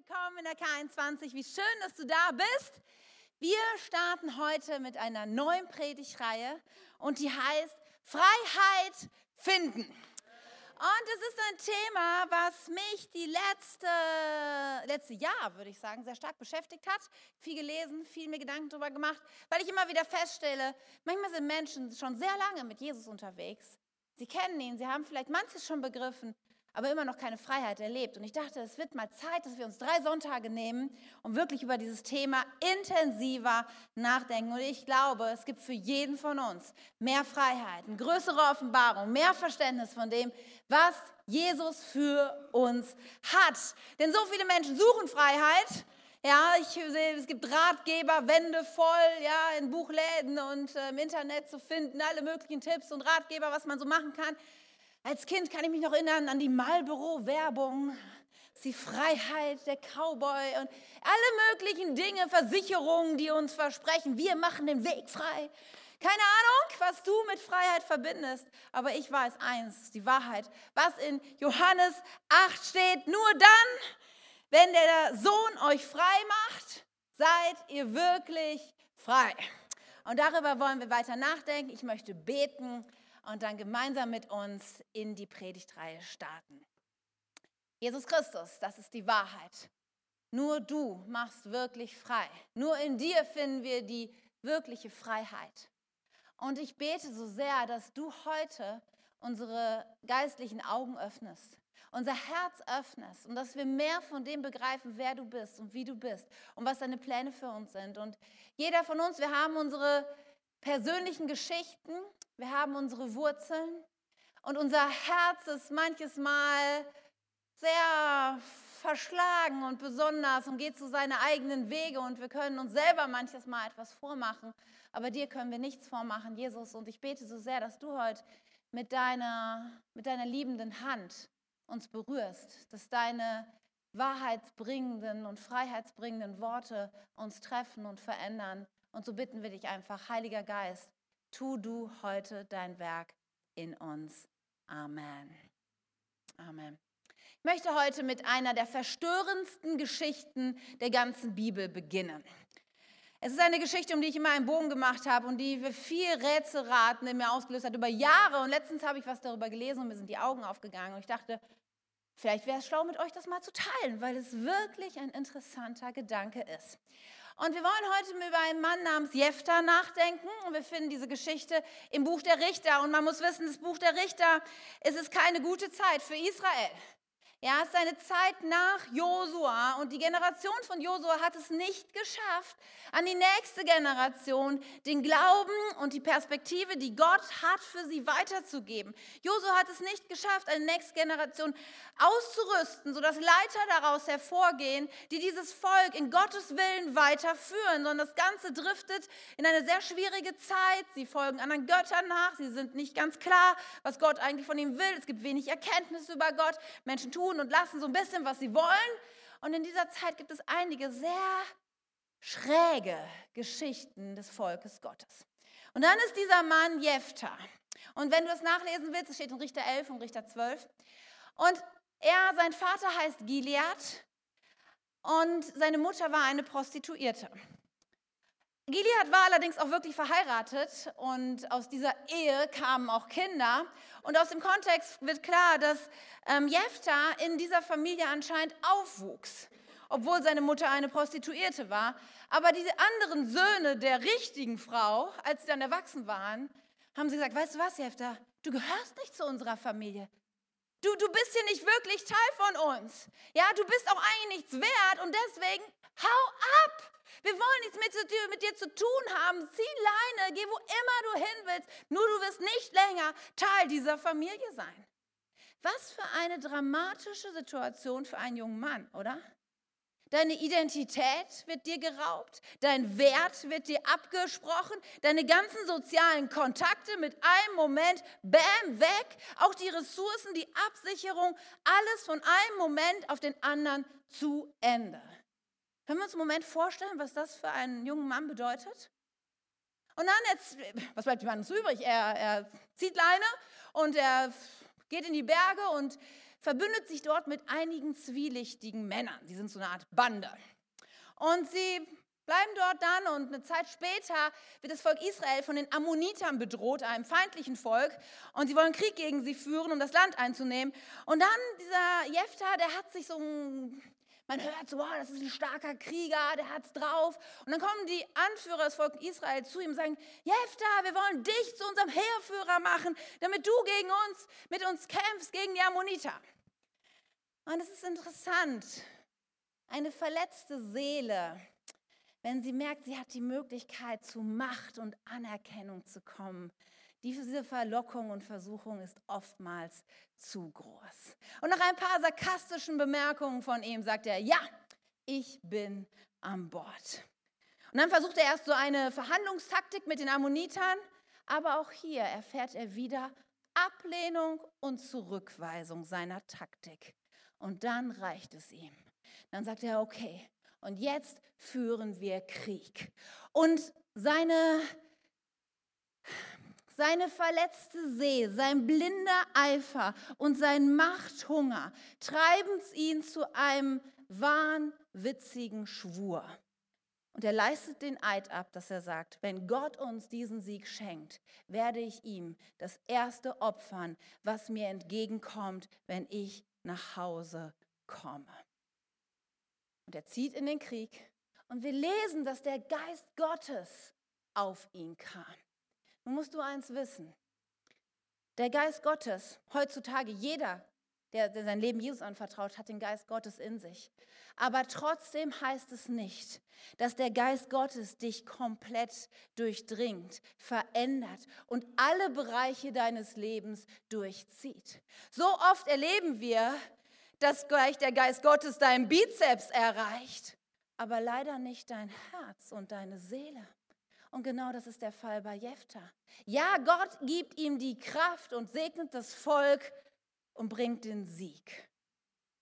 willkommen in der K21. Wie schön, dass du da bist. Wir starten heute mit einer neuen Predigreihe und die heißt Freiheit finden. Und es ist ein Thema, was mich die letzte, letzte Jahr, würde ich sagen, sehr stark beschäftigt hat. Viel gelesen, viel mir Gedanken darüber gemacht, weil ich immer wieder feststelle, manchmal sind Menschen schon sehr lange mit Jesus unterwegs. Sie kennen ihn, sie haben vielleicht manches schon begriffen, aber immer noch keine Freiheit erlebt. Und ich dachte, es wird mal Zeit, dass wir uns drei Sonntage nehmen und wirklich über dieses Thema intensiver nachdenken. Und ich glaube, es gibt für jeden von uns mehr Freiheit, eine größere Offenbarung, mehr Verständnis von dem, was Jesus für uns hat. Denn so viele Menschen suchen Freiheit. Ja, ich sehe, es gibt Ratgeber, Wände voll, ja, in Buchläden und äh, im Internet zu finden, alle möglichen Tipps und Ratgeber, was man so machen kann. Als Kind kann ich mich noch erinnern an die Marlboro-Werbung, die Freiheit, der Cowboy und alle möglichen Dinge, Versicherungen, die uns versprechen, wir machen den Weg frei. Keine Ahnung, was du mit Freiheit verbindest, aber ich weiß eins, die Wahrheit, was in Johannes 8 steht, nur dann, wenn der Sohn euch frei macht, seid ihr wirklich frei. Und darüber wollen wir weiter nachdenken. Ich möchte beten und dann gemeinsam mit uns in die Predigtreihe starten. Jesus Christus, das ist die Wahrheit. Nur du machst wirklich frei. Nur in dir finden wir die wirkliche Freiheit. Und ich bete so sehr, dass du heute unsere geistlichen Augen öffnest, unser Herz öffnest und dass wir mehr von dem begreifen, wer du bist und wie du bist und was deine Pläne für uns sind. Und jeder von uns, wir haben unsere persönlichen Geschichten, wir haben unsere Wurzeln und unser Herz ist manches Mal sehr verschlagen und besonders und geht zu seinen eigenen Wege und wir können uns selber manches Mal etwas vormachen, aber dir können wir nichts vormachen, Jesus. Und ich bete so sehr, dass du heute mit deiner, mit deiner liebenden Hand uns berührst, dass deine wahrheitsbringenden und freiheitsbringenden Worte uns treffen und verändern und so bitten wir dich einfach, Heiliger Geist, tu du heute dein Werk in uns. Amen. Amen. Ich möchte heute mit einer der verstörendsten Geschichten der ganzen Bibel beginnen. Es ist eine Geschichte, um die ich immer einen Bogen gemacht habe und die viel Rätselraten in mir ausgelöst hat über Jahre. Und letztens habe ich was darüber gelesen und mir sind die Augen aufgegangen. Und ich dachte, vielleicht wäre es schlau, mit euch das mal zu teilen, weil es wirklich ein interessanter Gedanke ist. Und wir wollen heute über einen Mann namens Jephtha nachdenken. Und wir finden diese Geschichte im Buch der Richter. Und man muss wissen, das Buch der Richter ist es keine gute Zeit für Israel. Ja, es ist eine Zeit nach Josua und die Generation von Josua hat es nicht geschafft, an die nächste Generation den Glauben und die Perspektive, die Gott hat, für sie weiterzugeben. Josua hat es nicht geschafft, eine nächste Generation auszurüsten, sodass Leiter daraus hervorgehen, die dieses Volk in Gottes Willen weiterführen, sondern das Ganze driftet in eine sehr schwierige Zeit. Sie folgen anderen Göttern nach, sie sind nicht ganz klar, was Gott eigentlich von ihnen will. Es gibt wenig Erkenntnis über Gott. Menschen tun tun und lassen so ein bisschen, was sie wollen. Und in dieser Zeit gibt es einige sehr schräge Geschichten des Volkes Gottes. Und dann ist dieser Mann Jephtha. Und wenn du es nachlesen willst, es steht in Richter 11 und Richter 12. Und er, sein Vater heißt Gilead und seine Mutter war eine Prostituierte. Gilead war allerdings auch wirklich verheiratet und aus dieser Ehe kamen auch Kinder. Und aus dem Kontext wird klar, dass ähm, Jephthah in dieser Familie anscheinend aufwuchs, obwohl seine Mutter eine Prostituierte war. Aber diese anderen Söhne der richtigen Frau, als sie dann erwachsen waren, haben sie gesagt, weißt du was, Jephthah, du gehörst nicht zu unserer Familie. Du, du bist hier nicht wirklich Teil von uns. Ja, du bist auch eigentlich nichts wert und deswegen hau ab. Wir wollen nichts mit dir, mit dir zu tun haben. Zieh Leine, geh wo immer du hin willst. Nur du wirst nicht länger Teil dieser Familie sein. Was für eine dramatische Situation für einen jungen Mann, oder? Deine Identität wird dir geraubt, dein Wert wird dir abgesprochen, deine ganzen sozialen Kontakte mit einem Moment, bam, weg. Auch die Ressourcen, die Absicherung, alles von einem Moment auf den anderen zu Ende. Können wir uns einen Moment vorstellen, was das für einen jungen Mann bedeutet? Und dann, jetzt, was bleibt dem Mann so übrig? Er, er zieht Leine und er geht in die Berge und verbündet sich dort mit einigen zwielichtigen Männern. Die sind so eine Art Bande. Und sie bleiben dort dann und eine Zeit später wird das Volk Israel von den Ammonitern bedroht, einem feindlichen Volk. Und sie wollen Krieg gegen sie führen, um das Land einzunehmen. Und dann dieser Jephthah, der hat sich so ein man hört so, wow, das ist ein starker Krieger, der hat's drauf. Und dann kommen die Anführer des Volkes Israel zu ihm und sagen, Jephthah, wir wollen dich zu unserem Heerführer machen, damit du gegen uns, mit uns kämpfst, gegen die Ammoniter. Und es ist interessant, eine verletzte Seele, wenn sie merkt, sie hat die Möglichkeit zu Macht und Anerkennung zu kommen, diese Verlockung und Versuchung ist oftmals zu groß. Und nach ein paar sarkastischen Bemerkungen von ihm sagt er, ja, ich bin an Bord. Und dann versucht er erst so eine Verhandlungstaktik mit den Ammonitern, aber auch hier erfährt er wieder Ablehnung und Zurückweisung seiner Taktik. Und dann reicht es ihm. Dann sagt er, okay, und jetzt führen wir Krieg. Und seine seine verletzte See, sein blinder Eifer und sein Machthunger treiben ihn zu einem wahnwitzigen Schwur. Und er leistet den Eid ab, dass er sagt, wenn Gott uns diesen Sieg schenkt, werde ich ihm das erste opfern, was mir entgegenkommt, wenn ich nach Hause komme. Und er zieht in den Krieg und wir lesen, dass der Geist Gottes auf ihn kam. Nun musst du eins wissen. Der Geist Gottes, heutzutage jeder, der, der sein Leben Jesus anvertraut, hat den Geist Gottes in sich. Aber trotzdem heißt es nicht, dass der Geist Gottes dich komplett durchdringt, verändert und alle Bereiche deines Lebens durchzieht. So oft erleben wir, dass gleich der Geist Gottes deinen Bizeps erreicht, aber leider nicht dein Herz und deine Seele. Und genau das ist der Fall bei Jephthah. Ja, Gott gibt ihm die Kraft und segnet das Volk und bringt den Sieg.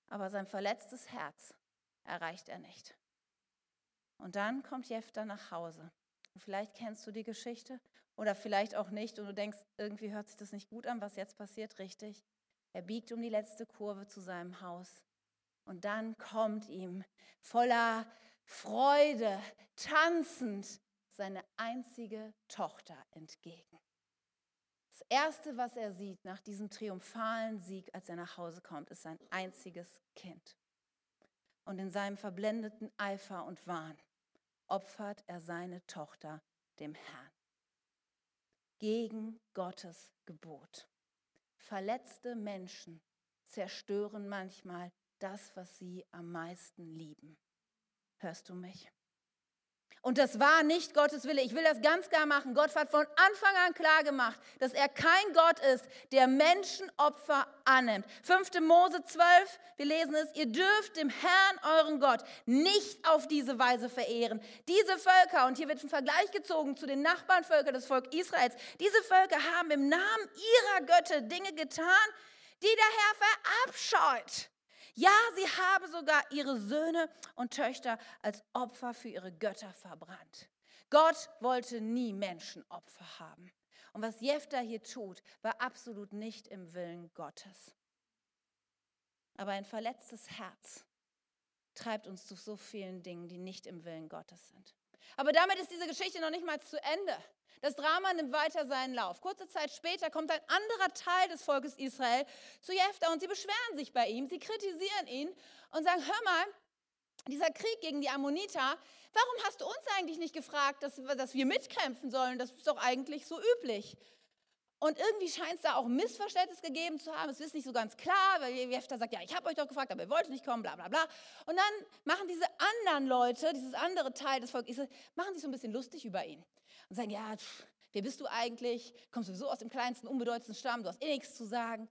Aber sein verletztes Herz erreicht er nicht. Und dann kommt Jephthah nach Hause. Und vielleicht kennst du die Geschichte oder vielleicht auch nicht und du denkst, irgendwie hört sich das nicht gut an, was jetzt passiert, richtig? Er biegt um die letzte Kurve zu seinem Haus. Und dann kommt ihm voller Freude, tanzend, seine einzige Tochter entgegen. Das Erste, was er sieht nach diesem triumphalen Sieg, als er nach Hause kommt, ist sein einziges Kind. Und in seinem verblendeten Eifer und Wahn opfert er seine Tochter dem Herrn. Gegen Gottes Gebot. Verletzte Menschen zerstören manchmal das, was sie am meisten lieben. Hörst du mich? Und das war nicht Gottes Wille. Ich will das ganz klar machen. Gott hat von Anfang an klar gemacht, dass er kein Gott ist, der Menschenopfer annimmt. 5. Mose 12, wir lesen es, ihr dürft dem Herrn, euren Gott, nicht auf diese Weise verehren. Diese Völker, und hier wird ein Vergleich gezogen zu den Nachbarnvölkern des Volkes Israels, diese Völker haben im Namen ihrer Götter Dinge getan, die der Herr verabscheut. Ja, sie haben sogar ihre Söhne und Töchter als Opfer für ihre Götter verbrannt. Gott wollte nie Menschenopfer haben. Und was Jephthah hier tut, war absolut nicht im Willen Gottes. Aber ein verletztes Herz treibt uns zu so vielen Dingen, die nicht im Willen Gottes sind. Aber damit ist diese Geschichte noch nicht mal zu Ende. Das Drama nimmt weiter seinen Lauf. Kurze Zeit später kommt ein anderer Teil des Volkes Israel zu Jephthah und sie beschweren sich bei ihm, sie kritisieren ihn und sagen, hör mal, dieser Krieg gegen die Ammoniter, warum hast du uns eigentlich nicht gefragt, dass, dass wir mitkämpfen sollen? Das ist doch eigentlich so üblich. Und irgendwie scheint es da auch Missverständnis gegeben zu haben. Es ist nicht so ganz klar, weil Jephthah sagt, ja, ich habe euch doch gefragt, aber ihr wollt nicht kommen, bla bla bla. Und dann machen diese anderen Leute, dieses andere Teil des Volkes machen sich so ein bisschen lustig über ihn. Und sagen, ja, pff, wer bist du eigentlich? Kommst sowieso aus dem kleinsten, unbedeutendsten Stamm, du hast eh nichts zu sagen.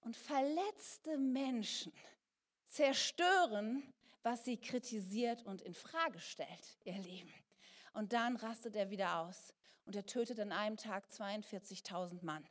Und verletzte Menschen zerstören, was sie kritisiert und in Frage stellt, ihr Leben. Und dann rastet er wieder aus und er tötet an einem Tag 42.000 Mann.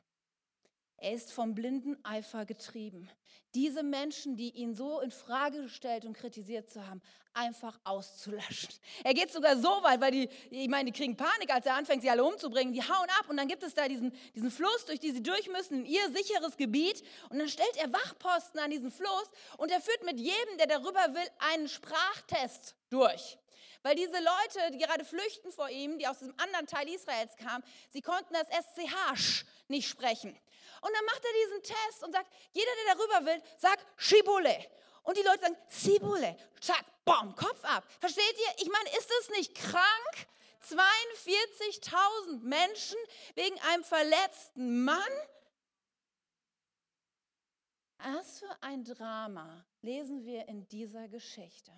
Er ist vom blinden Eifer getrieben. Diese Menschen, die ihn so in Frage gestellt und kritisiert zu haben, einfach auszulöschen. Er geht sogar so weit, weil die, ich meine, die kriegen Panik, als er anfängt, sie alle umzubringen. Die hauen ab und dann gibt es da diesen, diesen Fluss, durch den sie durch müssen, in ihr sicheres Gebiet. Und dann stellt er Wachposten an diesen Fluss und er führt mit jedem, der darüber will, einen Sprachtest durch. Weil diese Leute, die gerade flüchten vor ihm, die aus dem anderen Teil Israels kamen, sie konnten das SCH nicht sprechen. Und dann macht er diesen Test und sagt, jeder, der darüber will, sagt Shibule. Und die Leute sagen, Sibule. Zack, bom, Kopf ab. Versteht ihr? Ich meine, ist es nicht krank? 42.000 Menschen wegen einem verletzten Mann? Was für ein Drama lesen wir in dieser Geschichte.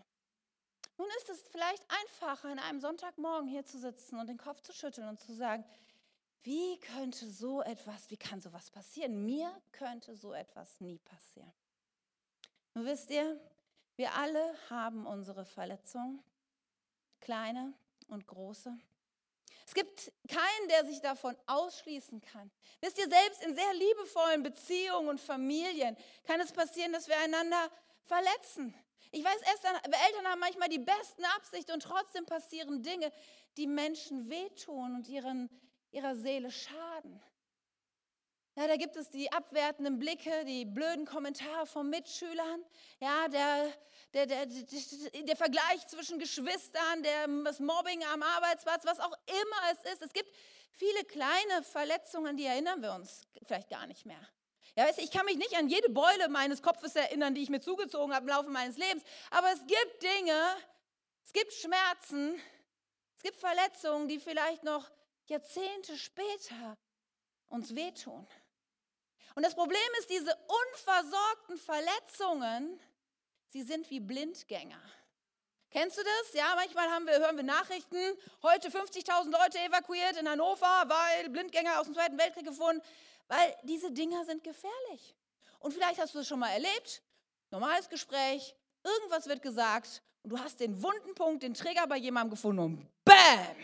Nun ist es vielleicht einfacher, an einem Sonntagmorgen hier zu sitzen und den Kopf zu schütteln und zu sagen, wie könnte so etwas, wie kann sowas passieren? Mir könnte so etwas nie passieren. Nun wisst ihr, wir alle haben unsere Verletzungen, kleine und große. Es gibt keinen, der sich davon ausschließen kann. Wisst ihr, selbst in sehr liebevollen Beziehungen und Familien kann es passieren, dass wir einander verletzen. Ich weiß, Eltern haben manchmal die besten Absichten und trotzdem passieren Dinge, die Menschen wehtun und ihren, ihrer Seele schaden. Ja, da gibt es die abwertenden Blicke, die blöden Kommentare von Mitschülern, ja, der, der, der, der, Vergleich zwischen Geschwistern, der, das Mobbing am Arbeitsplatz, was auch immer es ist. Es gibt viele kleine Verletzungen, die erinnern wir uns vielleicht gar nicht mehr. Ja, weißt du, ich kann mich nicht an jede Beule meines Kopfes erinnern, die ich mir zugezogen habe im Laufe meines Lebens, aber es gibt Dinge, es gibt Schmerzen, es gibt Verletzungen, die vielleicht noch Jahrzehnte später uns wehtun. Und das Problem ist, diese unversorgten Verletzungen, sie sind wie Blindgänger. Kennst du das? Ja, manchmal haben wir, hören wir Nachrichten, heute 50.000 Leute evakuiert in Hannover, weil Blindgänger aus dem Zweiten Weltkrieg gefunden, weil diese Dinger sind gefährlich. Und vielleicht hast du es schon mal erlebt, normales Gespräch, irgendwas wird gesagt und du hast den wunden Punkt, den Träger bei jemandem gefunden und BÄM!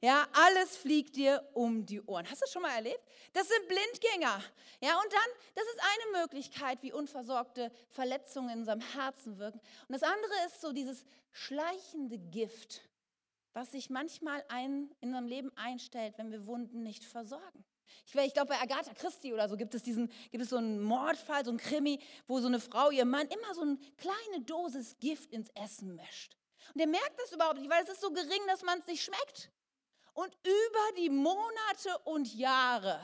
Ja, alles fliegt dir um die Ohren. Hast du das schon mal erlebt? Das sind Blindgänger. Ja, und dann, das ist eine Möglichkeit, wie unversorgte Verletzungen in unserem Herzen wirken. Und das andere ist so dieses schleichende Gift, was sich manchmal ein, in unserem Leben einstellt, wenn wir Wunden nicht versorgen. Ich, ich glaube, bei Agatha Christie oder so gibt es, diesen, gibt es so einen Mordfall, so einen Krimi, wo so eine Frau ihrem Mann immer so eine kleine Dosis Gift ins Essen mischt. Und der merkt das überhaupt nicht, weil es ist so gering, dass man es nicht schmeckt. Und über die Monate und Jahre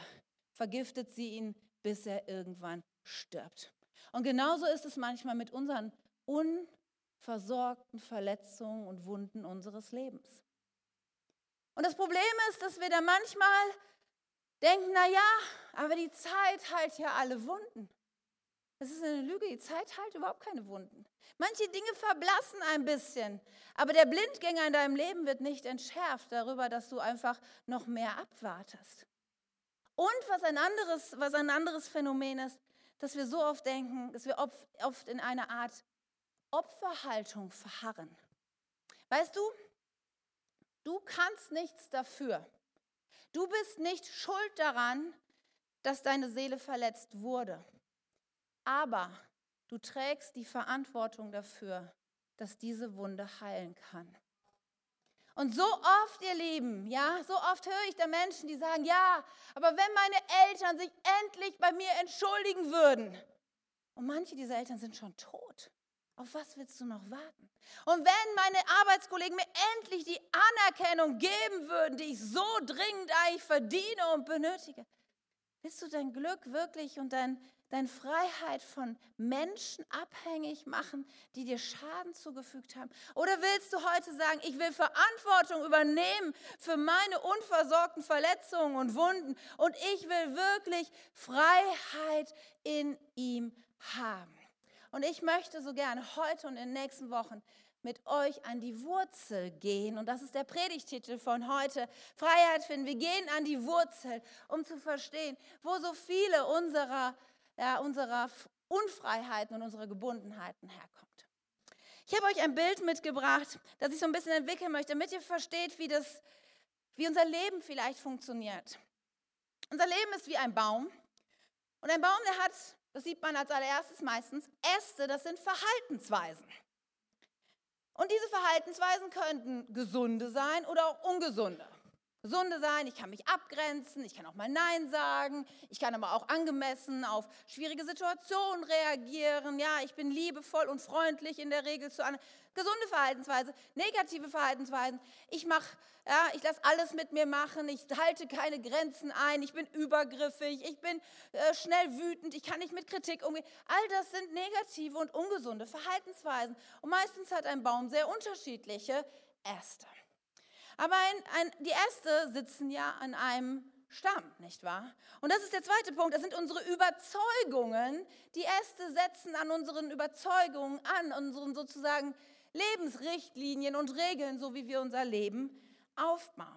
vergiftet sie ihn, bis er irgendwann stirbt. Und genauso ist es manchmal mit unseren unversorgten Verletzungen und Wunden unseres Lebens. Und das Problem ist, dass wir da manchmal denken, na ja, aber die Zeit heilt ja alle Wunden. Das ist eine Lüge, die Zeit heilt überhaupt keine Wunden. Manche Dinge verblassen ein bisschen, aber der Blindgänger in deinem Leben wird nicht entschärft darüber, dass du einfach noch mehr abwartest. Und was ein anderes, was ein anderes Phänomen ist, dass wir so oft denken, dass wir oft in einer Art Opferhaltung verharren. Weißt du, du kannst nichts dafür. Du bist nicht schuld daran, dass deine Seele verletzt wurde. Aber du trägst die Verantwortung dafür, dass diese Wunde heilen kann. Und so oft, ihr Lieben, ja, so oft höre ich da Menschen, die sagen, ja, aber wenn meine Eltern sich endlich bei mir entschuldigen würden. Und manche dieser Eltern sind schon tot. Auf was willst du noch warten? Und wenn meine Arbeitskollegen mir endlich die Anerkennung geben würden, die ich so dringend eigentlich verdiene und benötige, willst du dein Glück wirklich und dein, deine Freiheit von Menschen abhängig machen, die dir Schaden zugefügt haben? Oder willst du heute sagen, ich will Verantwortung übernehmen für meine unversorgten Verletzungen und Wunden und ich will wirklich Freiheit in ihm haben? Und ich möchte so gerne heute und in den nächsten Wochen mit euch an die Wurzel gehen. Und das ist der Predigtitel von heute. Freiheit finden. Wir gehen an die Wurzel, um zu verstehen, wo so viele unserer, ja, unserer Unfreiheiten und unserer Gebundenheiten herkommt. Ich habe euch ein Bild mitgebracht, das ich so ein bisschen entwickeln möchte, damit ihr versteht, wie, das, wie unser Leben vielleicht funktioniert. Unser Leben ist wie ein Baum. Und ein Baum, der hat, das sieht man als allererstes meistens, Äste, das sind Verhaltensweisen. Und diese Verhaltensweisen könnten gesunde sein oder auch ungesunde. Gesunde sein, ich kann mich abgrenzen, ich kann auch mal Nein sagen, ich kann aber auch angemessen auf schwierige Situationen reagieren. Ja, ich bin liebevoll und freundlich in der Regel zu anderen. Gesunde Verhaltensweise, negative Verhaltensweisen. Ich mache, ja, ich lasse alles mit mir machen, ich halte keine Grenzen ein, ich bin übergriffig, ich bin äh, schnell wütend, ich kann nicht mit Kritik umgehen. All das sind negative und ungesunde Verhaltensweisen. Und meistens hat ein Baum sehr unterschiedliche Äste. Aber ein, ein, die Äste sitzen ja an einem Stamm, nicht wahr? Und das ist der zweite Punkt, das sind unsere Überzeugungen. Die Äste setzen an unseren Überzeugungen an, unseren sozusagen Lebensrichtlinien und Regeln, so wie wir unser Leben aufbauen.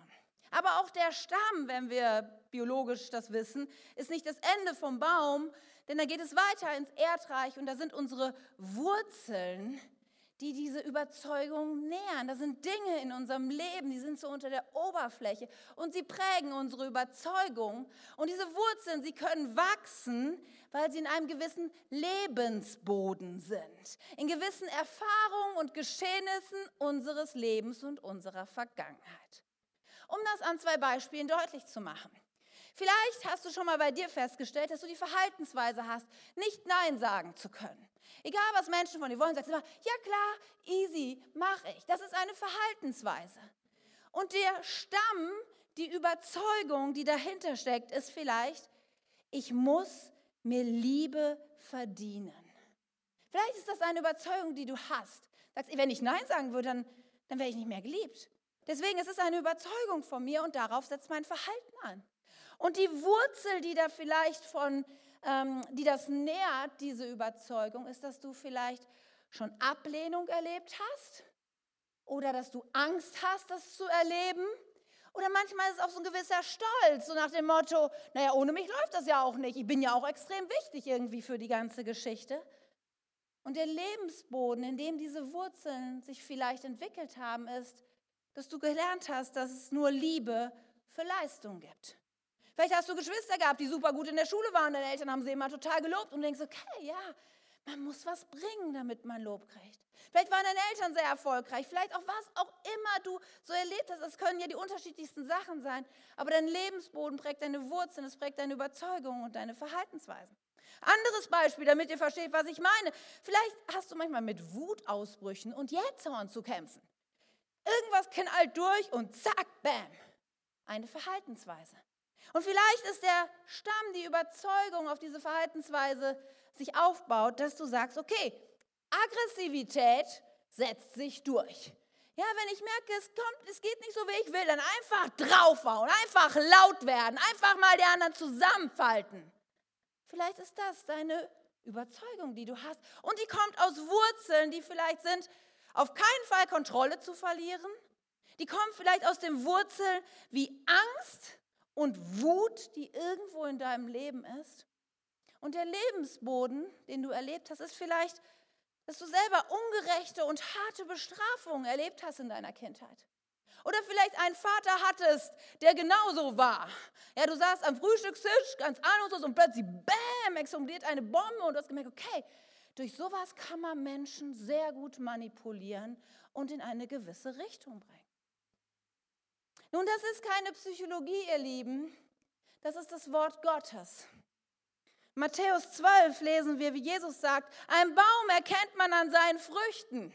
Aber auch der Stamm, wenn wir biologisch das wissen, ist nicht das Ende vom Baum, denn da geht es weiter ins Erdreich und da sind unsere Wurzeln, die diese Überzeugung nähern. Das sind Dinge in unserem Leben, die sind so unter der Oberfläche und sie prägen unsere Überzeugung. Und diese Wurzeln, sie können wachsen, weil sie in einem gewissen Lebensboden sind, in gewissen Erfahrungen und Geschehnissen unseres Lebens und unserer Vergangenheit. Um das an zwei Beispielen deutlich zu machen. Vielleicht hast du schon mal bei dir festgestellt, dass du die Verhaltensweise hast, nicht Nein sagen zu können. Egal, was Menschen von dir wollen, sagst du immer, ja klar, easy, mache ich. Das ist eine Verhaltensweise. Und der Stamm, die Überzeugung, die dahinter steckt, ist vielleicht, ich muss mir Liebe verdienen. Vielleicht ist das eine Überzeugung, die du hast. Sagst, wenn ich Nein sagen würde, dann, dann wäre ich nicht mehr geliebt. Deswegen ist es eine Überzeugung von mir und darauf setzt mein Verhalten an. Und die Wurzel, die da vielleicht von ähm, die das nährt, diese Überzeugung, ist, dass du vielleicht schon Ablehnung erlebt hast oder dass du Angst hast, das zu erleben. Oder manchmal ist es auch so ein gewisser Stolz, so nach dem Motto, naja, ohne mich läuft das ja auch nicht. Ich bin ja auch extrem wichtig irgendwie für die ganze Geschichte. Und der Lebensboden, in dem diese Wurzeln sich vielleicht entwickelt haben, ist, dass du gelernt hast, dass es nur Liebe für Leistung gibt. Vielleicht hast du Geschwister gehabt, die super gut in der Schule waren, deine Eltern haben sie immer total gelobt und du denkst, okay, ja, man muss was bringen, damit man Lob kriegt. Vielleicht waren deine Eltern sehr erfolgreich, vielleicht auch was auch immer du so erlebt hast. Es können ja die unterschiedlichsten Sachen sein, aber dein Lebensboden prägt deine Wurzeln, es prägt deine Überzeugungen und deine Verhaltensweisen. Anderes Beispiel, damit ihr versteht, was ich meine. Vielleicht hast du manchmal mit Wutausbrüchen und Jähzorn zu kämpfen. Irgendwas knallt durch und zack, bam. Eine Verhaltensweise. Und vielleicht ist der Stamm, die Überzeugung auf diese Verhaltensweise sich aufbaut, dass du sagst, okay, Aggressivität setzt sich durch. Ja, wenn ich merke, es kommt, es geht nicht so, wie ich will, dann einfach draufhauen, einfach laut werden, einfach mal die anderen zusammenfalten. Vielleicht ist das deine Überzeugung, die du hast. Und die kommt aus Wurzeln, die vielleicht sind, auf keinen Fall Kontrolle zu verlieren. Die kommt vielleicht aus den Wurzeln wie Angst, und Wut, die irgendwo in deinem Leben ist. Und der Lebensboden, den du erlebt hast, ist vielleicht, dass du selber ungerechte und harte Bestrafungen erlebt hast in deiner Kindheit. Oder vielleicht einen Vater hattest, der genauso war. Ja, du saßt am Frühstückstisch, ganz ahnungslos und plötzlich, bam, explodiert eine Bombe und du hast gemerkt, okay, durch sowas kann man Menschen sehr gut manipulieren und in eine gewisse Richtung bringen. Nun, das ist keine Psychologie, ihr Lieben. Das ist das Wort Gottes. Matthäus 12 lesen wir, wie Jesus sagt, ein Baum erkennt man an seinen Früchten.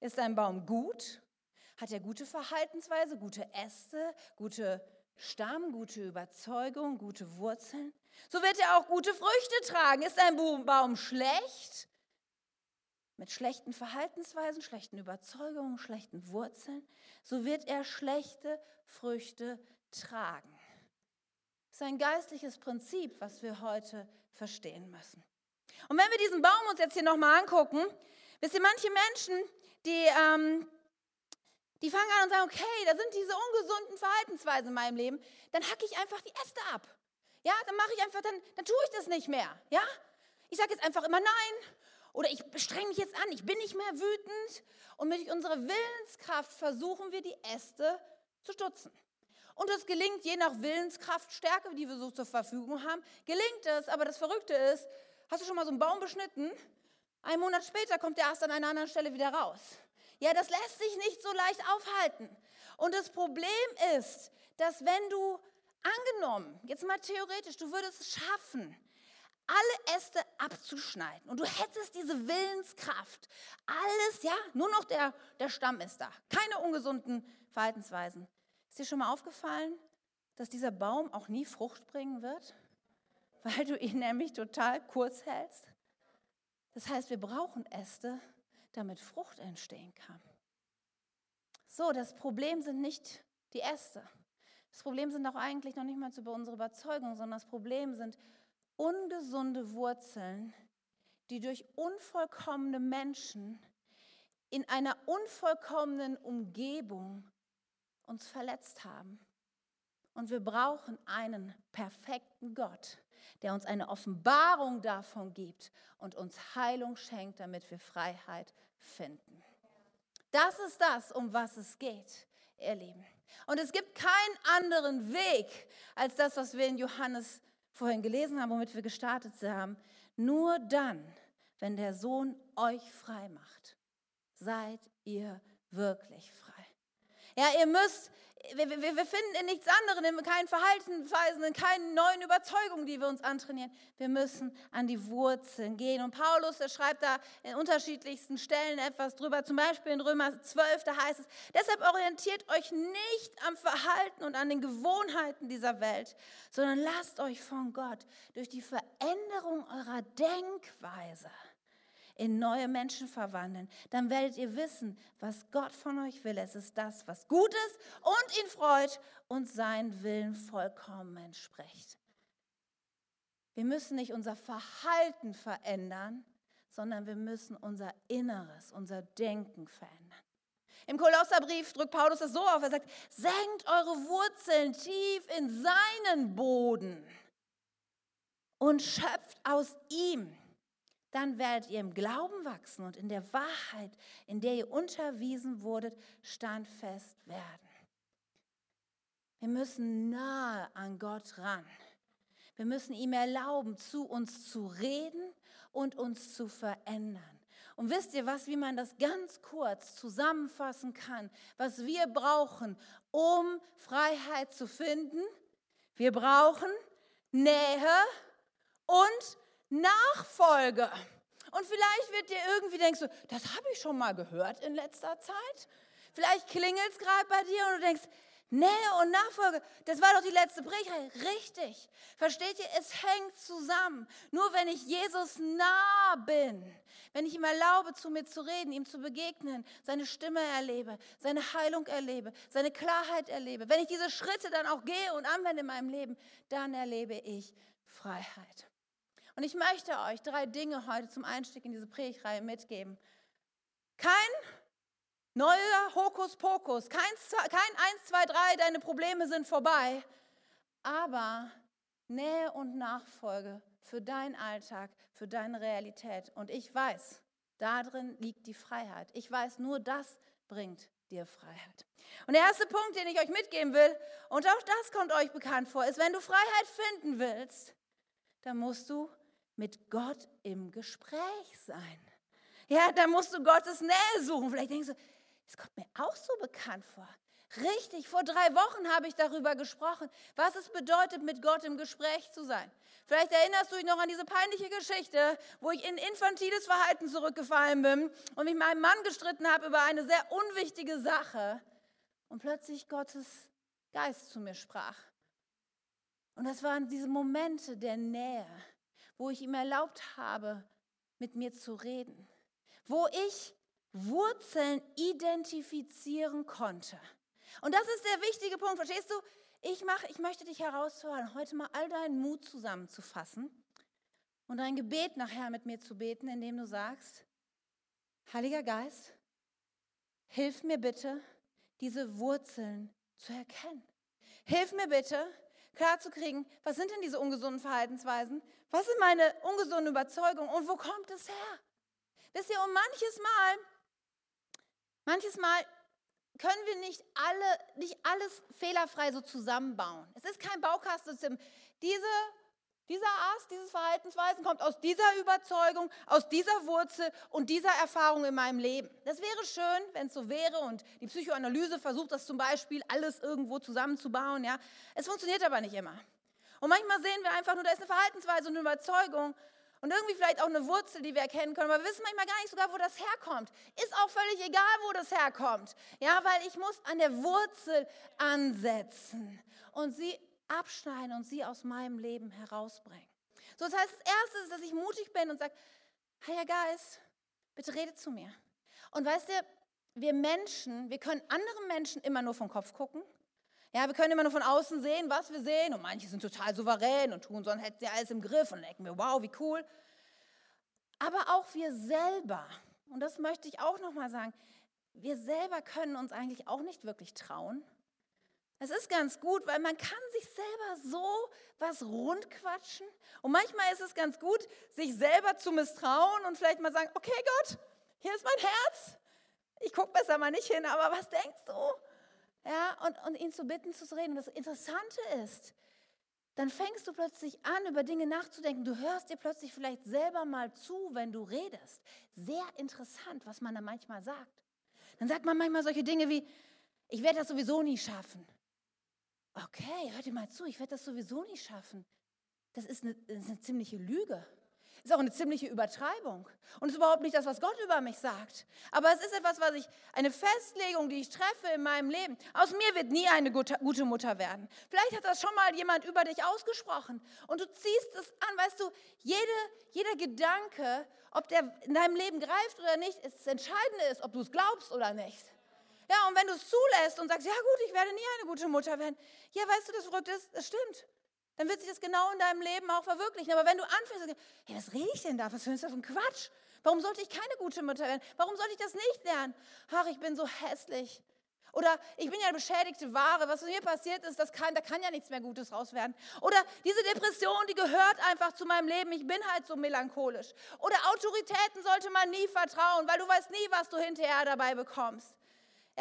Ist ein Baum gut? Hat er gute Verhaltensweise, gute Äste, gute Stamm, gute Überzeugung, gute Wurzeln? So wird er auch gute Früchte tragen. Ist ein Baum schlecht? Mit schlechten Verhaltensweisen, schlechten Überzeugungen, schlechten Wurzeln, so wird er schlechte Früchte tragen. Das ist ein geistliches Prinzip, was wir heute verstehen müssen. Und wenn wir diesen Baum uns jetzt hier nochmal angucken, wisst ihr, manche Menschen, die, ähm, die fangen an und sagen, okay, da sind diese ungesunden Verhaltensweisen in meinem Leben, dann hacke ich einfach die Äste ab. Ja, dann mache ich einfach, dann, dann tue ich das nicht mehr. Ja, ich sage jetzt einfach immer nein oder ich streng mich jetzt an, ich bin nicht mehr wütend. Und mit unserer Willenskraft versuchen wir, die Äste zu stutzen. Und es gelingt je nach Willenskraftstärke, die wir so zur Verfügung haben, gelingt es. Aber das Verrückte ist, hast du schon mal so einen Baum beschnitten? Ein Monat später kommt der Ast an einer anderen Stelle wieder raus. Ja, das lässt sich nicht so leicht aufhalten. Und das Problem ist, dass wenn du angenommen, jetzt mal theoretisch, du würdest es schaffen, alle Äste abzuschneiden und du hättest diese Willenskraft, alles, ja, nur noch der, der Stamm ist da, keine ungesunden Verhaltensweisen. Ist dir schon mal aufgefallen, dass dieser Baum auch nie Frucht bringen wird? Weil du ihn nämlich total kurz hältst? Das heißt, wir brauchen Äste, damit Frucht entstehen kann. So, das Problem sind nicht die Äste. Das Problem sind auch eigentlich noch nicht mal unsere Überzeugung, sondern das Problem sind ungesunde Wurzeln, die durch unvollkommene Menschen in einer unvollkommenen Umgebung uns verletzt haben. Und wir brauchen einen perfekten Gott, der uns eine Offenbarung davon gibt und uns Heilung schenkt, damit wir Freiheit finden. Das ist das, um was es geht, ihr Lieben. Und es gibt keinen anderen Weg als das, was wir in Johannes vorhin gelesen haben, womit wir gestartet haben. Nur dann, wenn der Sohn euch frei macht, seid ihr wirklich frei. Ja, ihr müsst wir, wir, finden in nichts anderem, in keinen Verhaltensweisen, in keinen neuen Überzeugungen, die wir uns antrainieren. Wir müssen an die Wurzeln gehen. Und Paulus, der schreibt da in unterschiedlichsten Stellen etwas drüber. Zum Beispiel in Römer 12, da heißt es, deshalb orientiert euch nicht am Verhalten und an den Gewohnheiten dieser Welt, sondern lasst euch von Gott durch die Veränderung eurer Denkweise in neue Menschen verwandeln, dann werdet ihr wissen, was Gott von euch will. Es ist das, was gut ist und ihn freut und seinen Willen vollkommen entspricht. Wir müssen nicht unser Verhalten verändern, sondern wir müssen unser Inneres, unser Denken verändern. Im Kolosserbrief drückt Paulus das so auf, er sagt, senkt eure Wurzeln tief in seinen Boden und schöpft aus ihm dann werdet ihr im Glauben wachsen und in der Wahrheit, in der ihr unterwiesen wurdet, standfest werden. Wir müssen nahe an Gott ran. Wir müssen ihm erlauben, zu uns zu reden und uns zu verändern. Und wisst ihr was, wie man das ganz kurz zusammenfassen kann, was wir brauchen, um Freiheit zu finden? Wir brauchen Nähe und Nachfolge. Und vielleicht wird dir irgendwie denkst du, das habe ich schon mal gehört in letzter Zeit. Vielleicht klingelt es gerade bei dir und du denkst, Nähe und Nachfolge, das war doch die letzte Predigt. Richtig. Versteht ihr? Es hängt zusammen. Nur wenn ich Jesus nah bin, wenn ich ihm erlaube, zu mir zu reden, ihm zu begegnen, seine Stimme erlebe, seine Heilung erlebe, seine Klarheit erlebe, wenn ich diese Schritte dann auch gehe und anwende in meinem Leben, dann erlebe ich Freiheit. Und ich möchte euch drei Dinge heute zum Einstieg in diese Predigreihe mitgeben. Kein neuer Hokuspokus, kein, kein 1, 2, 3, deine Probleme sind vorbei, aber Nähe und Nachfolge für deinen Alltag, für deine Realität. Und ich weiß, darin liegt die Freiheit. Ich weiß, nur das bringt dir Freiheit. Und der erste Punkt, den ich euch mitgeben will, und auch das kommt euch bekannt vor, ist, wenn du Freiheit finden willst, dann musst du mit Gott im Gespräch sein. Ja, da musst du Gottes Nähe suchen. Vielleicht denkst du, es kommt mir auch so bekannt vor. Richtig, vor drei Wochen habe ich darüber gesprochen, was es bedeutet, mit Gott im Gespräch zu sein. Vielleicht erinnerst du dich noch an diese peinliche Geschichte, wo ich in infantiles Verhalten zurückgefallen bin und mich mit meinem Mann gestritten habe über eine sehr unwichtige Sache und plötzlich Gottes Geist zu mir sprach. Und das waren diese Momente der Nähe, wo ich ihm erlaubt habe, mit mir zu reden, wo ich Wurzeln identifizieren konnte. Und das ist der wichtige Punkt, verstehst du? Ich, mach, ich möchte dich herausfordern, heute mal all deinen Mut zusammenzufassen und ein Gebet nachher mit mir zu beten, indem du sagst, Heiliger Geist, hilf mir bitte, diese Wurzeln zu erkennen. Hilf mir bitte, klarzukriegen, was sind denn diese ungesunden Verhaltensweisen? Was sind meine ungesunden Überzeugungen und wo kommt es her? Wisst ihr, um manches Mal, manches Mal können wir nicht, alle, nicht alles fehlerfrei so zusammenbauen. Es ist kein Baukasten. Diese, dieser Ast, dieses Verhaltensweisen kommt aus dieser Überzeugung, aus dieser Wurzel und dieser Erfahrung in meinem Leben. Das wäre schön, wenn es so wäre und die Psychoanalyse versucht das zum Beispiel alles irgendwo zusammenzubauen. Ja. Es funktioniert aber nicht immer. Und manchmal sehen wir einfach nur, da ist eine Verhaltensweise und eine Überzeugung und irgendwie vielleicht auch eine Wurzel, die wir erkennen können, aber wir wissen manchmal gar nicht sogar, wo das herkommt. Ist auch völlig egal, wo das herkommt. Ja, weil ich muss an der Wurzel ansetzen und sie abschneiden und sie aus meinem Leben herausbringen. So, das heißt, das Erste ist, dass ich mutig bin und sage, Heiliger Geist, bitte rede zu mir. Und weißt du, wir Menschen, wir können anderen Menschen immer nur vom Kopf gucken ja, wir können immer nur von außen sehen, was wir sehen. Und manche sind total souverän und tun, sonst hätten sie alles im Griff. Und denken wir, wow, wie cool. Aber auch wir selber, und das möchte ich auch nochmal sagen, wir selber können uns eigentlich auch nicht wirklich trauen. Es ist ganz gut, weil man kann sich selber so was rundquatschen. Und manchmal ist es ganz gut, sich selber zu misstrauen und vielleicht mal sagen, okay Gott, hier ist mein Herz. Ich gucke besser mal nicht hin, aber was denkst du? ja, und, und ihn zu bitten, zu reden. Und das Interessante ist, dann fängst du plötzlich an, über Dinge nachzudenken. Du hörst dir plötzlich vielleicht selber mal zu, wenn du redest. Sehr interessant, was man da manchmal sagt. Dann sagt man manchmal solche Dinge wie, ich werde das sowieso nie schaffen. Okay, hört ihr mal zu, ich werde das sowieso nie schaffen. Das ist eine, das ist eine ziemliche Lüge. Ist auch eine ziemliche Übertreibung. Und ist überhaupt nicht das, was Gott über mich sagt. Aber es ist etwas, was ich, eine Festlegung, die ich treffe in meinem Leben. Aus mir wird nie eine gute, gute Mutter werden. Vielleicht hat das schon mal jemand über dich ausgesprochen. Und du ziehst es an, weißt du, jede, jeder Gedanke, ob der in deinem Leben greift oder nicht, ist das Entscheidende ist, ob du es glaubst oder nicht. Ja, und wenn du es zulässt und sagst, ja gut, ich werde nie eine gute Mutter werden, ja, weißt du, das Verrückte ist, das stimmt dann wird sich das genau in deinem Leben auch verwirklichen. Aber wenn du anfängst, hey, was rede ich denn da? Was ist das für ein Quatsch? Warum sollte ich keine gute Mutter werden? Warum sollte ich das nicht lernen? Ach, ich bin so hässlich. Oder ich bin ja eine beschädigte Ware. Was mir passiert ist, das kann, da kann ja nichts mehr Gutes raus werden. Oder diese Depression, die gehört einfach zu meinem Leben. Ich bin halt so melancholisch. Oder Autoritäten sollte man nie vertrauen, weil du weißt nie, was du hinterher dabei bekommst.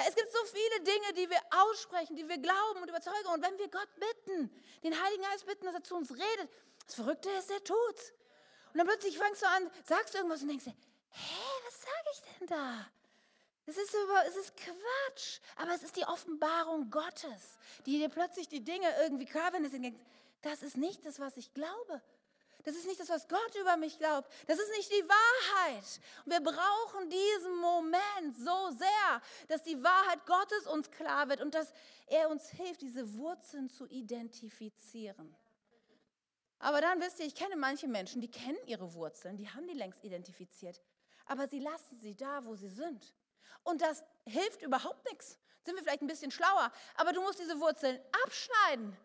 Es gibt so viele Dinge, die wir aussprechen, die wir glauben und überzeugen. Und wenn wir Gott bitten, den Heiligen Geist bitten, dass er zu uns redet, das Verrückte ist, er tut's. Und dann plötzlich fängst du an, sagst irgendwas und denkst dir, hä, was sage ich denn da? Es ist, es ist Quatsch, aber es ist die Offenbarung Gottes, die dir plötzlich die Dinge irgendwie klar werden. Das ist nicht das, was ich glaube. Das ist nicht das, was Gott über mich glaubt. Das ist nicht die Wahrheit. Wir brauchen diesen Moment so sehr, dass die Wahrheit Gottes uns klar wird und dass er uns hilft, diese Wurzeln zu identifizieren. Aber dann wisst ihr, ich kenne manche Menschen, die kennen ihre Wurzeln, die haben die längst identifiziert. Aber sie lassen sie da, wo sie sind. Und das hilft überhaupt nichts. Sind wir vielleicht ein bisschen schlauer, aber du musst diese Wurzeln abschneiden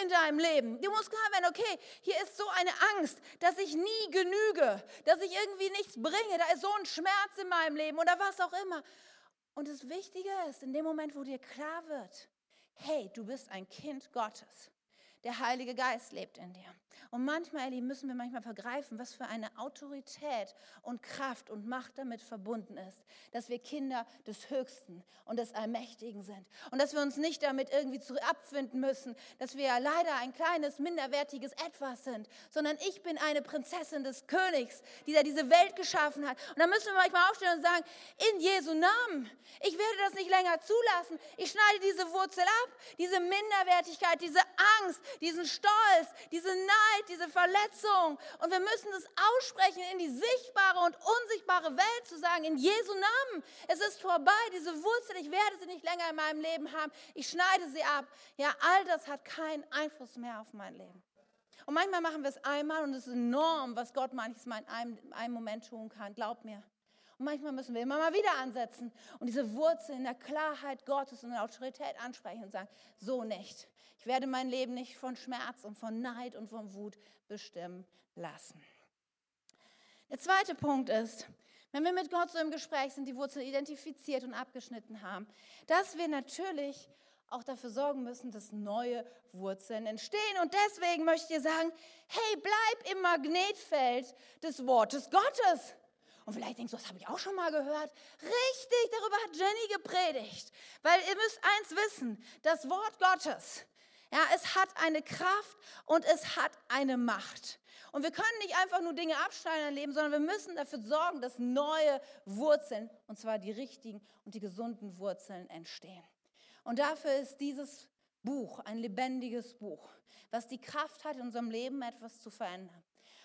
in deinem Leben. Du musst klar werden, okay, hier ist so eine Angst, dass ich nie genüge, dass ich irgendwie nichts bringe. Da ist so ein Schmerz in meinem Leben oder was auch immer. Und das Wichtige ist, in dem Moment, wo dir klar wird, hey, du bist ein Kind Gottes. Der Heilige Geist lebt in dir. Und manchmal, Ellie, müssen wir manchmal vergreifen, was für eine Autorität und Kraft und Macht damit verbunden ist, dass wir Kinder des Höchsten und des Allmächtigen sind. Und dass wir uns nicht damit irgendwie zu abfinden müssen, dass wir leider ein kleines, minderwertiges Etwas sind, sondern ich bin eine Prinzessin des Königs, die da diese Welt geschaffen hat. Und da müssen wir manchmal aufstehen und sagen, in Jesu Namen, ich werde das nicht länger zulassen. Ich schneide diese Wurzel ab, diese Minderwertigkeit, diese Angst, diesen Stolz, diese Neid, diese Verletzung. Und wir müssen es aussprechen, in die sichtbare und unsichtbare Welt zu sagen, in Jesu Namen. Es ist vorbei, diese Wurzel, ich werde sie nicht länger in meinem Leben haben. Ich schneide sie ab. Ja, all das hat keinen Einfluss mehr auf mein Leben. Und manchmal machen wir es einmal und es ist enorm, was Gott manchmal in einem, in einem Moment tun kann. Glaub mir. Und manchmal müssen wir immer mal wieder ansetzen und diese Wurzel in der Klarheit Gottes und der Autorität ansprechen und sagen, so nicht. Ich werde mein Leben nicht von Schmerz und von Neid und von Wut bestimmen lassen. Der zweite Punkt ist, wenn wir mit Gott so im Gespräch sind, die Wurzel identifiziert und abgeschnitten haben, dass wir natürlich auch dafür sorgen müssen, dass neue Wurzeln entstehen. Und deswegen möchte ich dir sagen, hey, bleib im Magnetfeld des Wortes Gottes. Und vielleicht denkst du, das habe ich auch schon mal gehört. Richtig, darüber hat Jenny gepredigt. Weil ihr müsst eins wissen, das Wort Gottes, ja, es hat eine Kraft und es hat eine Macht. Und wir können nicht einfach nur Dinge abschneiden im Leben, sondern wir müssen dafür sorgen, dass neue Wurzeln, und zwar die richtigen und die gesunden Wurzeln entstehen. Und dafür ist dieses Buch ein lebendiges Buch, was die Kraft hat, in unserem Leben etwas zu verändern.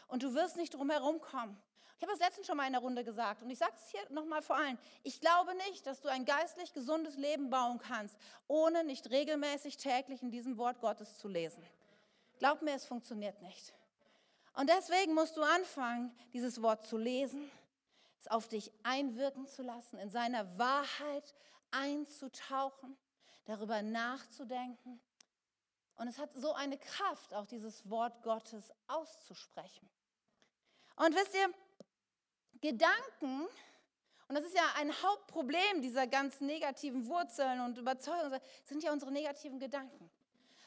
Und du wirst nicht drum herum kommen. Ich habe das letztens schon mal in der Runde gesagt und ich sage es hier nochmal vor allen. Ich glaube nicht, dass du ein geistlich gesundes Leben bauen kannst, ohne nicht regelmäßig täglich in diesem Wort Gottes zu lesen. Glaub mir, es funktioniert nicht. Und deswegen musst du anfangen, dieses Wort zu lesen, es auf dich einwirken zu lassen, in seiner Wahrheit einzutauchen, darüber nachzudenken. Und es hat so eine Kraft, auch dieses Wort Gottes auszusprechen. Und wisst ihr, Gedanken, und das ist ja ein Hauptproblem dieser ganzen negativen Wurzeln und Überzeugungen, sind ja unsere negativen Gedanken.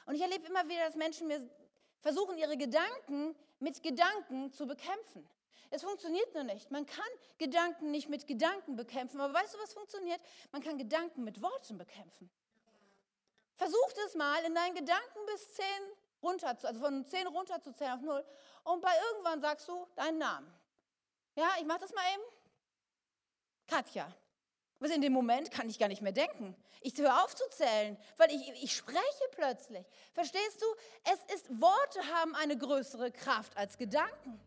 Und ich erlebe immer wieder, dass Menschen mir versuchen, ihre Gedanken mit Gedanken zu bekämpfen. Es funktioniert nur nicht. Man kann Gedanken nicht mit Gedanken bekämpfen. Aber weißt du, was funktioniert? Man kann Gedanken mit Worten bekämpfen. Versuch es mal, in deinen Gedanken bis 10 runter, also von 10 runter zu zählen auf 0. Und bei irgendwann sagst du deinen Namen. Ja, ich mache das mal eben. Katja. Aber in dem Moment kann ich gar nicht mehr denken. Ich höre auf zu zählen, weil ich, ich spreche plötzlich. Verstehst du? Es ist, Worte haben eine größere Kraft als Gedanken.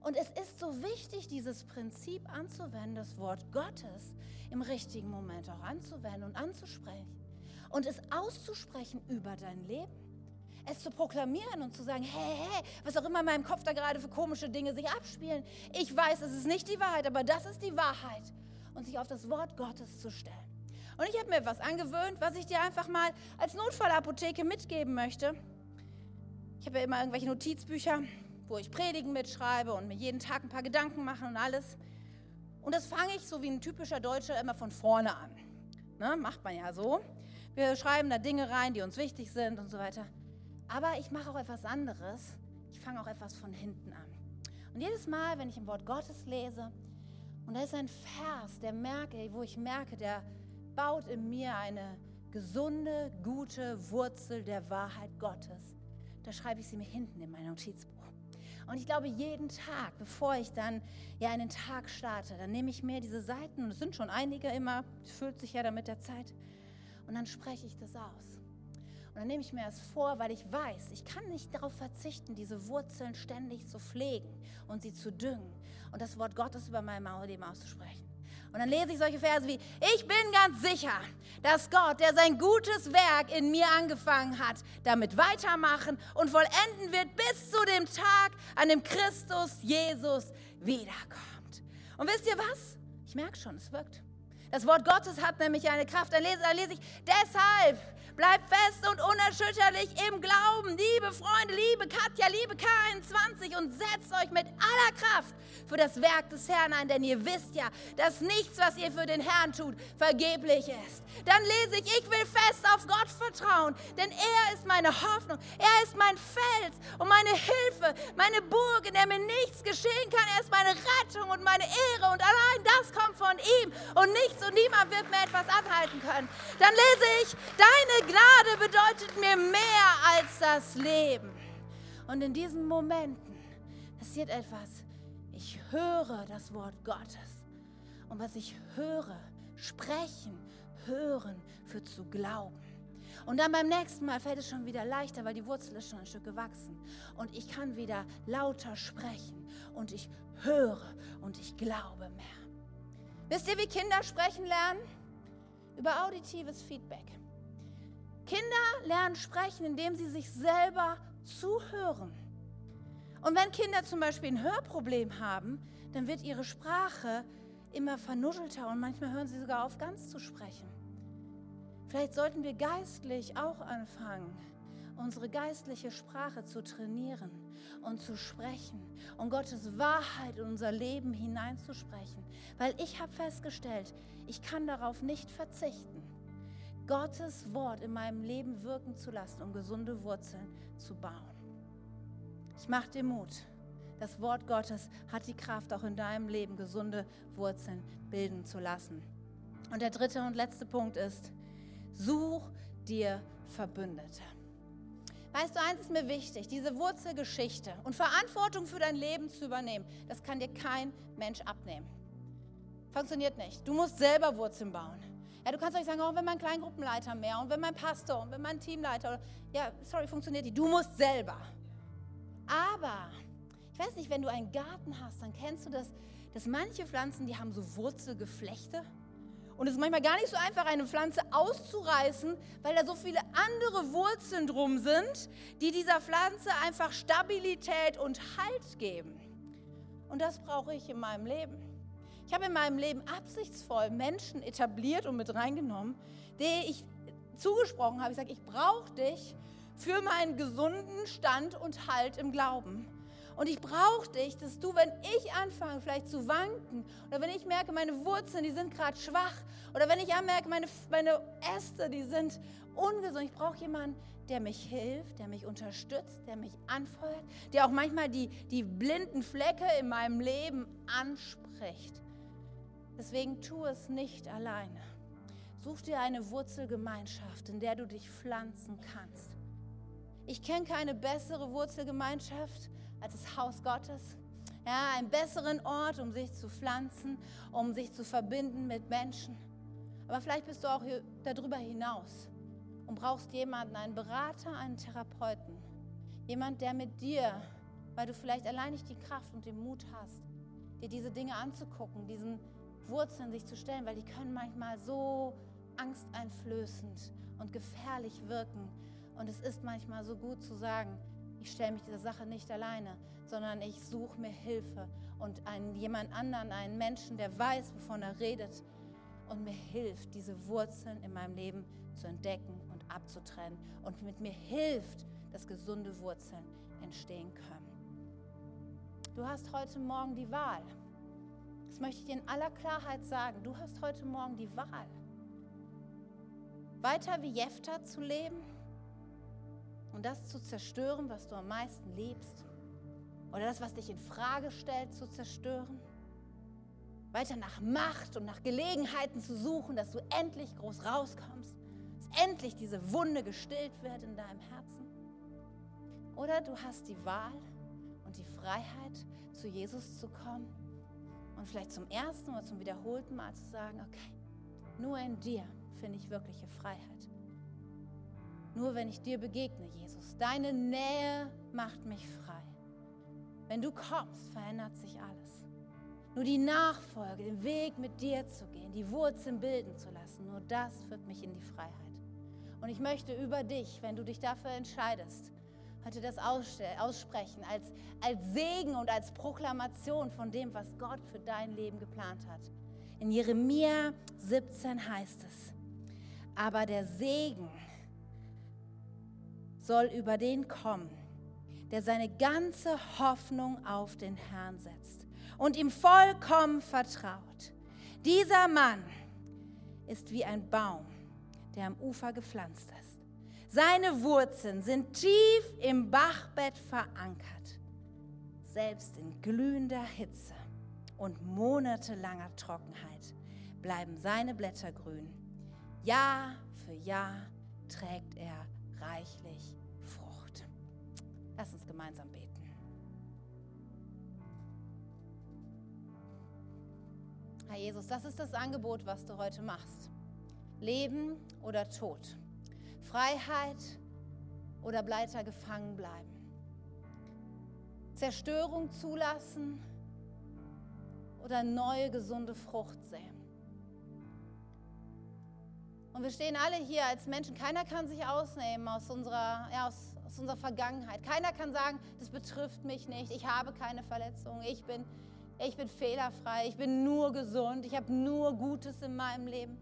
Und es ist so wichtig, dieses Prinzip anzuwenden, das Wort Gottes im richtigen Moment auch anzuwenden und anzusprechen. Und es auszusprechen über dein Leben. Es zu proklamieren und zu sagen, hey, hey, was auch immer in meinem Kopf da gerade für komische Dinge sich abspielen. Ich weiß, es ist nicht die Wahrheit, aber das ist die Wahrheit und sich auf das Wort Gottes zu stellen. Und ich habe mir etwas angewöhnt, was ich dir einfach mal als Notfallapotheke mitgeben möchte. Ich habe ja immer irgendwelche Notizbücher, wo ich Predigen mitschreibe und mir jeden Tag ein paar Gedanken mache und alles. Und das fange ich so wie ein typischer Deutscher immer von vorne an. Ne, macht man ja so. Wir schreiben da Dinge rein, die uns wichtig sind und so weiter. Aber ich mache auch etwas anderes. Ich fange auch etwas von hinten an. Und jedes Mal, wenn ich im Wort Gottes lese, und da ist ein Vers, der merke, wo ich merke, der baut in mir eine gesunde, gute Wurzel der Wahrheit Gottes. Da schreibe ich sie mir hinten in mein Notizbuch. Und ich glaube, jeden Tag, bevor ich dann ja einen Tag starte, dann nehme ich mir diese Seiten, und es sind schon einige immer, es füllt sich ja damit der Zeit, und dann spreche ich das aus. Und dann nehme ich mir das vor, weil ich weiß, ich kann nicht darauf verzichten, diese Wurzeln ständig zu pflegen und sie zu düngen und das Wort Gottes über mein Leben auszusprechen. Und dann lese ich solche Verse wie, ich bin ganz sicher, dass Gott, der sein gutes Werk in mir angefangen hat, damit weitermachen und vollenden wird bis zu dem Tag, an dem Christus Jesus wiederkommt. Und wisst ihr was? Ich merke schon, es wirkt. Das Wort Gottes hat nämlich eine Kraft. Dann lese, dann lese ich, deshalb Bleibt fest und unerschütterlich im Glauben. Liebe Freunde, liebe Katja, liebe K21 und setzt euch mit aller Kraft für das Werk des Herrn ein, denn ihr wisst ja, dass nichts, was ihr für den Herrn tut, vergeblich ist. Dann lese ich, ich will fest auf Gott vertrauen, denn er ist meine Hoffnung, er ist mein Fels und meine Hilfe, meine Burg, in der mir nichts geschehen kann. Er ist meine Rettung und meine Ehre und allein das kommt von ihm und nichts und niemand wird mir etwas anhalten können. Dann lese ich, deine Gnade bedeutet mir mehr als das Leben. Und in diesen Momenten passiert etwas. Ich höre das Wort Gottes. Und was ich höre, sprechen, hören, für zu glauben. Und dann beim nächsten Mal fällt es schon wieder leichter, weil die Wurzel ist schon ein Stück gewachsen. Und ich kann wieder lauter sprechen. Und ich höre und ich glaube mehr. Wisst ihr, wie Kinder sprechen lernen? Über auditives Feedback. Kinder lernen sprechen, indem sie sich selber zuhören. Und wenn Kinder zum Beispiel ein Hörproblem haben, dann wird ihre Sprache immer vernuschelter und manchmal hören sie sogar auf, ganz zu sprechen. Vielleicht sollten wir geistlich auch anfangen, unsere geistliche Sprache zu trainieren und zu sprechen und Gottes Wahrheit in unser Leben hineinzusprechen. Weil ich habe festgestellt, ich kann darauf nicht verzichten. Gottes Wort in meinem Leben wirken zu lassen, um gesunde Wurzeln zu bauen. Ich mache dir Mut. Das Wort Gottes hat die Kraft, auch in deinem Leben gesunde Wurzeln bilden zu lassen. Und der dritte und letzte Punkt ist, such dir Verbündete. Weißt du, eins ist mir wichtig, diese Wurzelgeschichte und Verantwortung für dein Leben zu übernehmen, das kann dir kein Mensch abnehmen. Funktioniert nicht. Du musst selber Wurzeln bauen. Ja, du kannst euch sagen, oh, wenn mein Kleingruppenleiter mehr und wenn mein Pastor und wenn mein Teamleiter, ja, sorry, funktioniert nicht. Du musst selber. Aber, ich weiß nicht, wenn du einen Garten hast, dann kennst du das, dass manche Pflanzen, die haben so Wurzelgeflechte. Und es ist manchmal gar nicht so einfach, eine Pflanze auszureißen, weil da so viele andere Wurzeln drum sind, die dieser Pflanze einfach Stabilität und Halt geben. Und das brauche ich in meinem Leben. Ich habe in meinem Leben absichtsvoll Menschen etabliert und mit reingenommen, denen ich zugesprochen habe. Ich sage, ich brauche dich für meinen gesunden Stand und Halt im Glauben. Und ich brauche dich, dass du, wenn ich anfange vielleicht zu wanken oder wenn ich merke, meine Wurzeln, die sind gerade schwach oder wenn ich merke, meine, meine Äste, die sind ungesund, ich brauche jemanden, der mich hilft, der mich unterstützt, der mich anfeuert, der auch manchmal die, die blinden Flecke in meinem Leben anspricht. Deswegen tu es nicht alleine. Such dir eine Wurzelgemeinschaft, in der du dich pflanzen kannst. Ich kenne keine bessere Wurzelgemeinschaft als das Haus Gottes. Ja, einen besseren Ort, um sich zu pflanzen, um sich zu verbinden mit Menschen. Aber vielleicht bist du auch darüber hinaus und brauchst jemanden, einen Berater, einen Therapeuten. Jemand, der mit dir, weil du vielleicht allein nicht die Kraft und den Mut hast, dir diese Dinge anzugucken, diesen Wurzeln sich zu stellen, weil die können manchmal so angsteinflößend und gefährlich wirken. Und es ist manchmal so gut zu sagen, ich stelle mich dieser Sache nicht alleine, sondern ich suche mir Hilfe und einen, jemand anderen, einen Menschen, der weiß, wovon er redet und mir hilft, diese Wurzeln in meinem Leben zu entdecken und abzutrennen und mit mir hilft, dass gesunde Wurzeln entstehen können. Du hast heute Morgen die Wahl. Das möchte ich dir in aller Klarheit sagen. Du hast heute Morgen die Wahl. Weiter wie Jefta zu leben und das zu zerstören, was du am meisten liebst. Oder das, was dich in Frage stellt, zu zerstören. Weiter nach Macht und nach Gelegenheiten zu suchen, dass du endlich groß rauskommst. Dass endlich diese Wunde gestillt wird in deinem Herzen. Oder du hast die Wahl und die Freiheit, zu Jesus zu kommen und vielleicht zum ersten oder zum wiederholten Mal zu sagen, okay, nur in dir finde ich wirkliche Freiheit. Nur wenn ich dir begegne, Jesus, deine Nähe macht mich frei. Wenn du kommst, verändert sich alles. Nur die Nachfolge, den Weg mit dir zu gehen, die Wurzeln bilden zu lassen, nur das führt mich in die Freiheit. Und ich möchte über dich, wenn du dich dafür entscheidest, heute das aussprechen als, als Segen und als Proklamation von dem, was Gott für dein Leben geplant hat. In Jeremia 17 heißt es, aber der Segen soll über den kommen, der seine ganze Hoffnung auf den Herrn setzt und ihm vollkommen vertraut. Dieser Mann ist wie ein Baum, der am Ufer gepflanzt ist seine Wurzeln sind tief im Bachbett verankert. Selbst in glühender Hitze und monatelanger Trockenheit bleiben seine Blätter grün. Jahr für Jahr trägt er reichlich Frucht. Lass uns gemeinsam beten. Herr Jesus, das ist das Angebot, was du heute machst. Leben oder Tod. Freiheit oder weiter gefangen bleiben. Zerstörung zulassen oder neue gesunde Frucht säen. Und wir stehen alle hier als Menschen. Keiner kann sich ausnehmen aus unserer, ja, aus, aus unserer Vergangenheit. Keiner kann sagen, das betrifft mich nicht. Ich habe keine Verletzungen. Ich bin, ich bin fehlerfrei. Ich bin nur gesund. Ich habe nur Gutes in meinem Leben.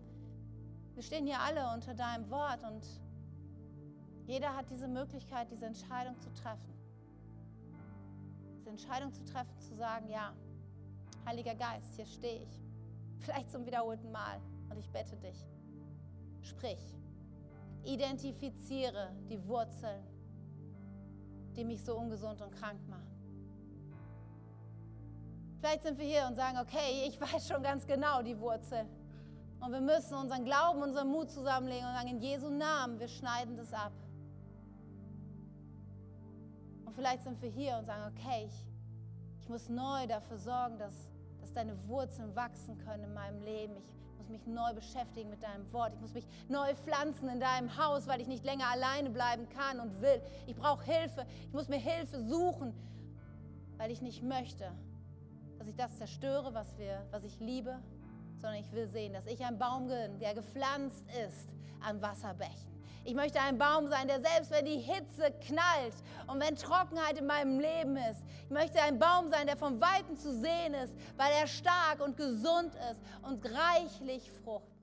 Wir stehen hier alle unter deinem Wort und jeder hat diese Möglichkeit, diese Entscheidung zu treffen. Diese Entscheidung zu treffen, zu sagen, ja, Heiliger Geist, hier stehe ich. Vielleicht zum wiederholten Mal und ich bette dich. Sprich, identifiziere die Wurzeln, die mich so ungesund und krank machen. Vielleicht sind wir hier und sagen, okay, ich weiß schon ganz genau die Wurzel. Und wir müssen unseren Glauben, unseren Mut zusammenlegen und sagen, in Jesu Namen, wir schneiden das ab. Und vielleicht sind wir hier und sagen, okay, ich, ich muss neu dafür sorgen, dass, dass deine Wurzeln wachsen können in meinem Leben. Ich muss mich neu beschäftigen mit deinem Wort. Ich muss mich neu pflanzen in deinem Haus, weil ich nicht länger alleine bleiben kann und will. Ich brauche Hilfe. Ich muss mir Hilfe suchen, weil ich nicht möchte, dass ich das zerstöre, was, wir, was ich liebe, sondern ich will sehen, dass ich ein Baum bin, der gepflanzt ist an Wasserbächen. Ich möchte ein Baum sein, der selbst wenn die Hitze knallt und wenn Trockenheit in meinem Leben ist, ich möchte ein Baum sein, der von Weitem zu sehen ist, weil er stark und gesund ist und reichlich Frucht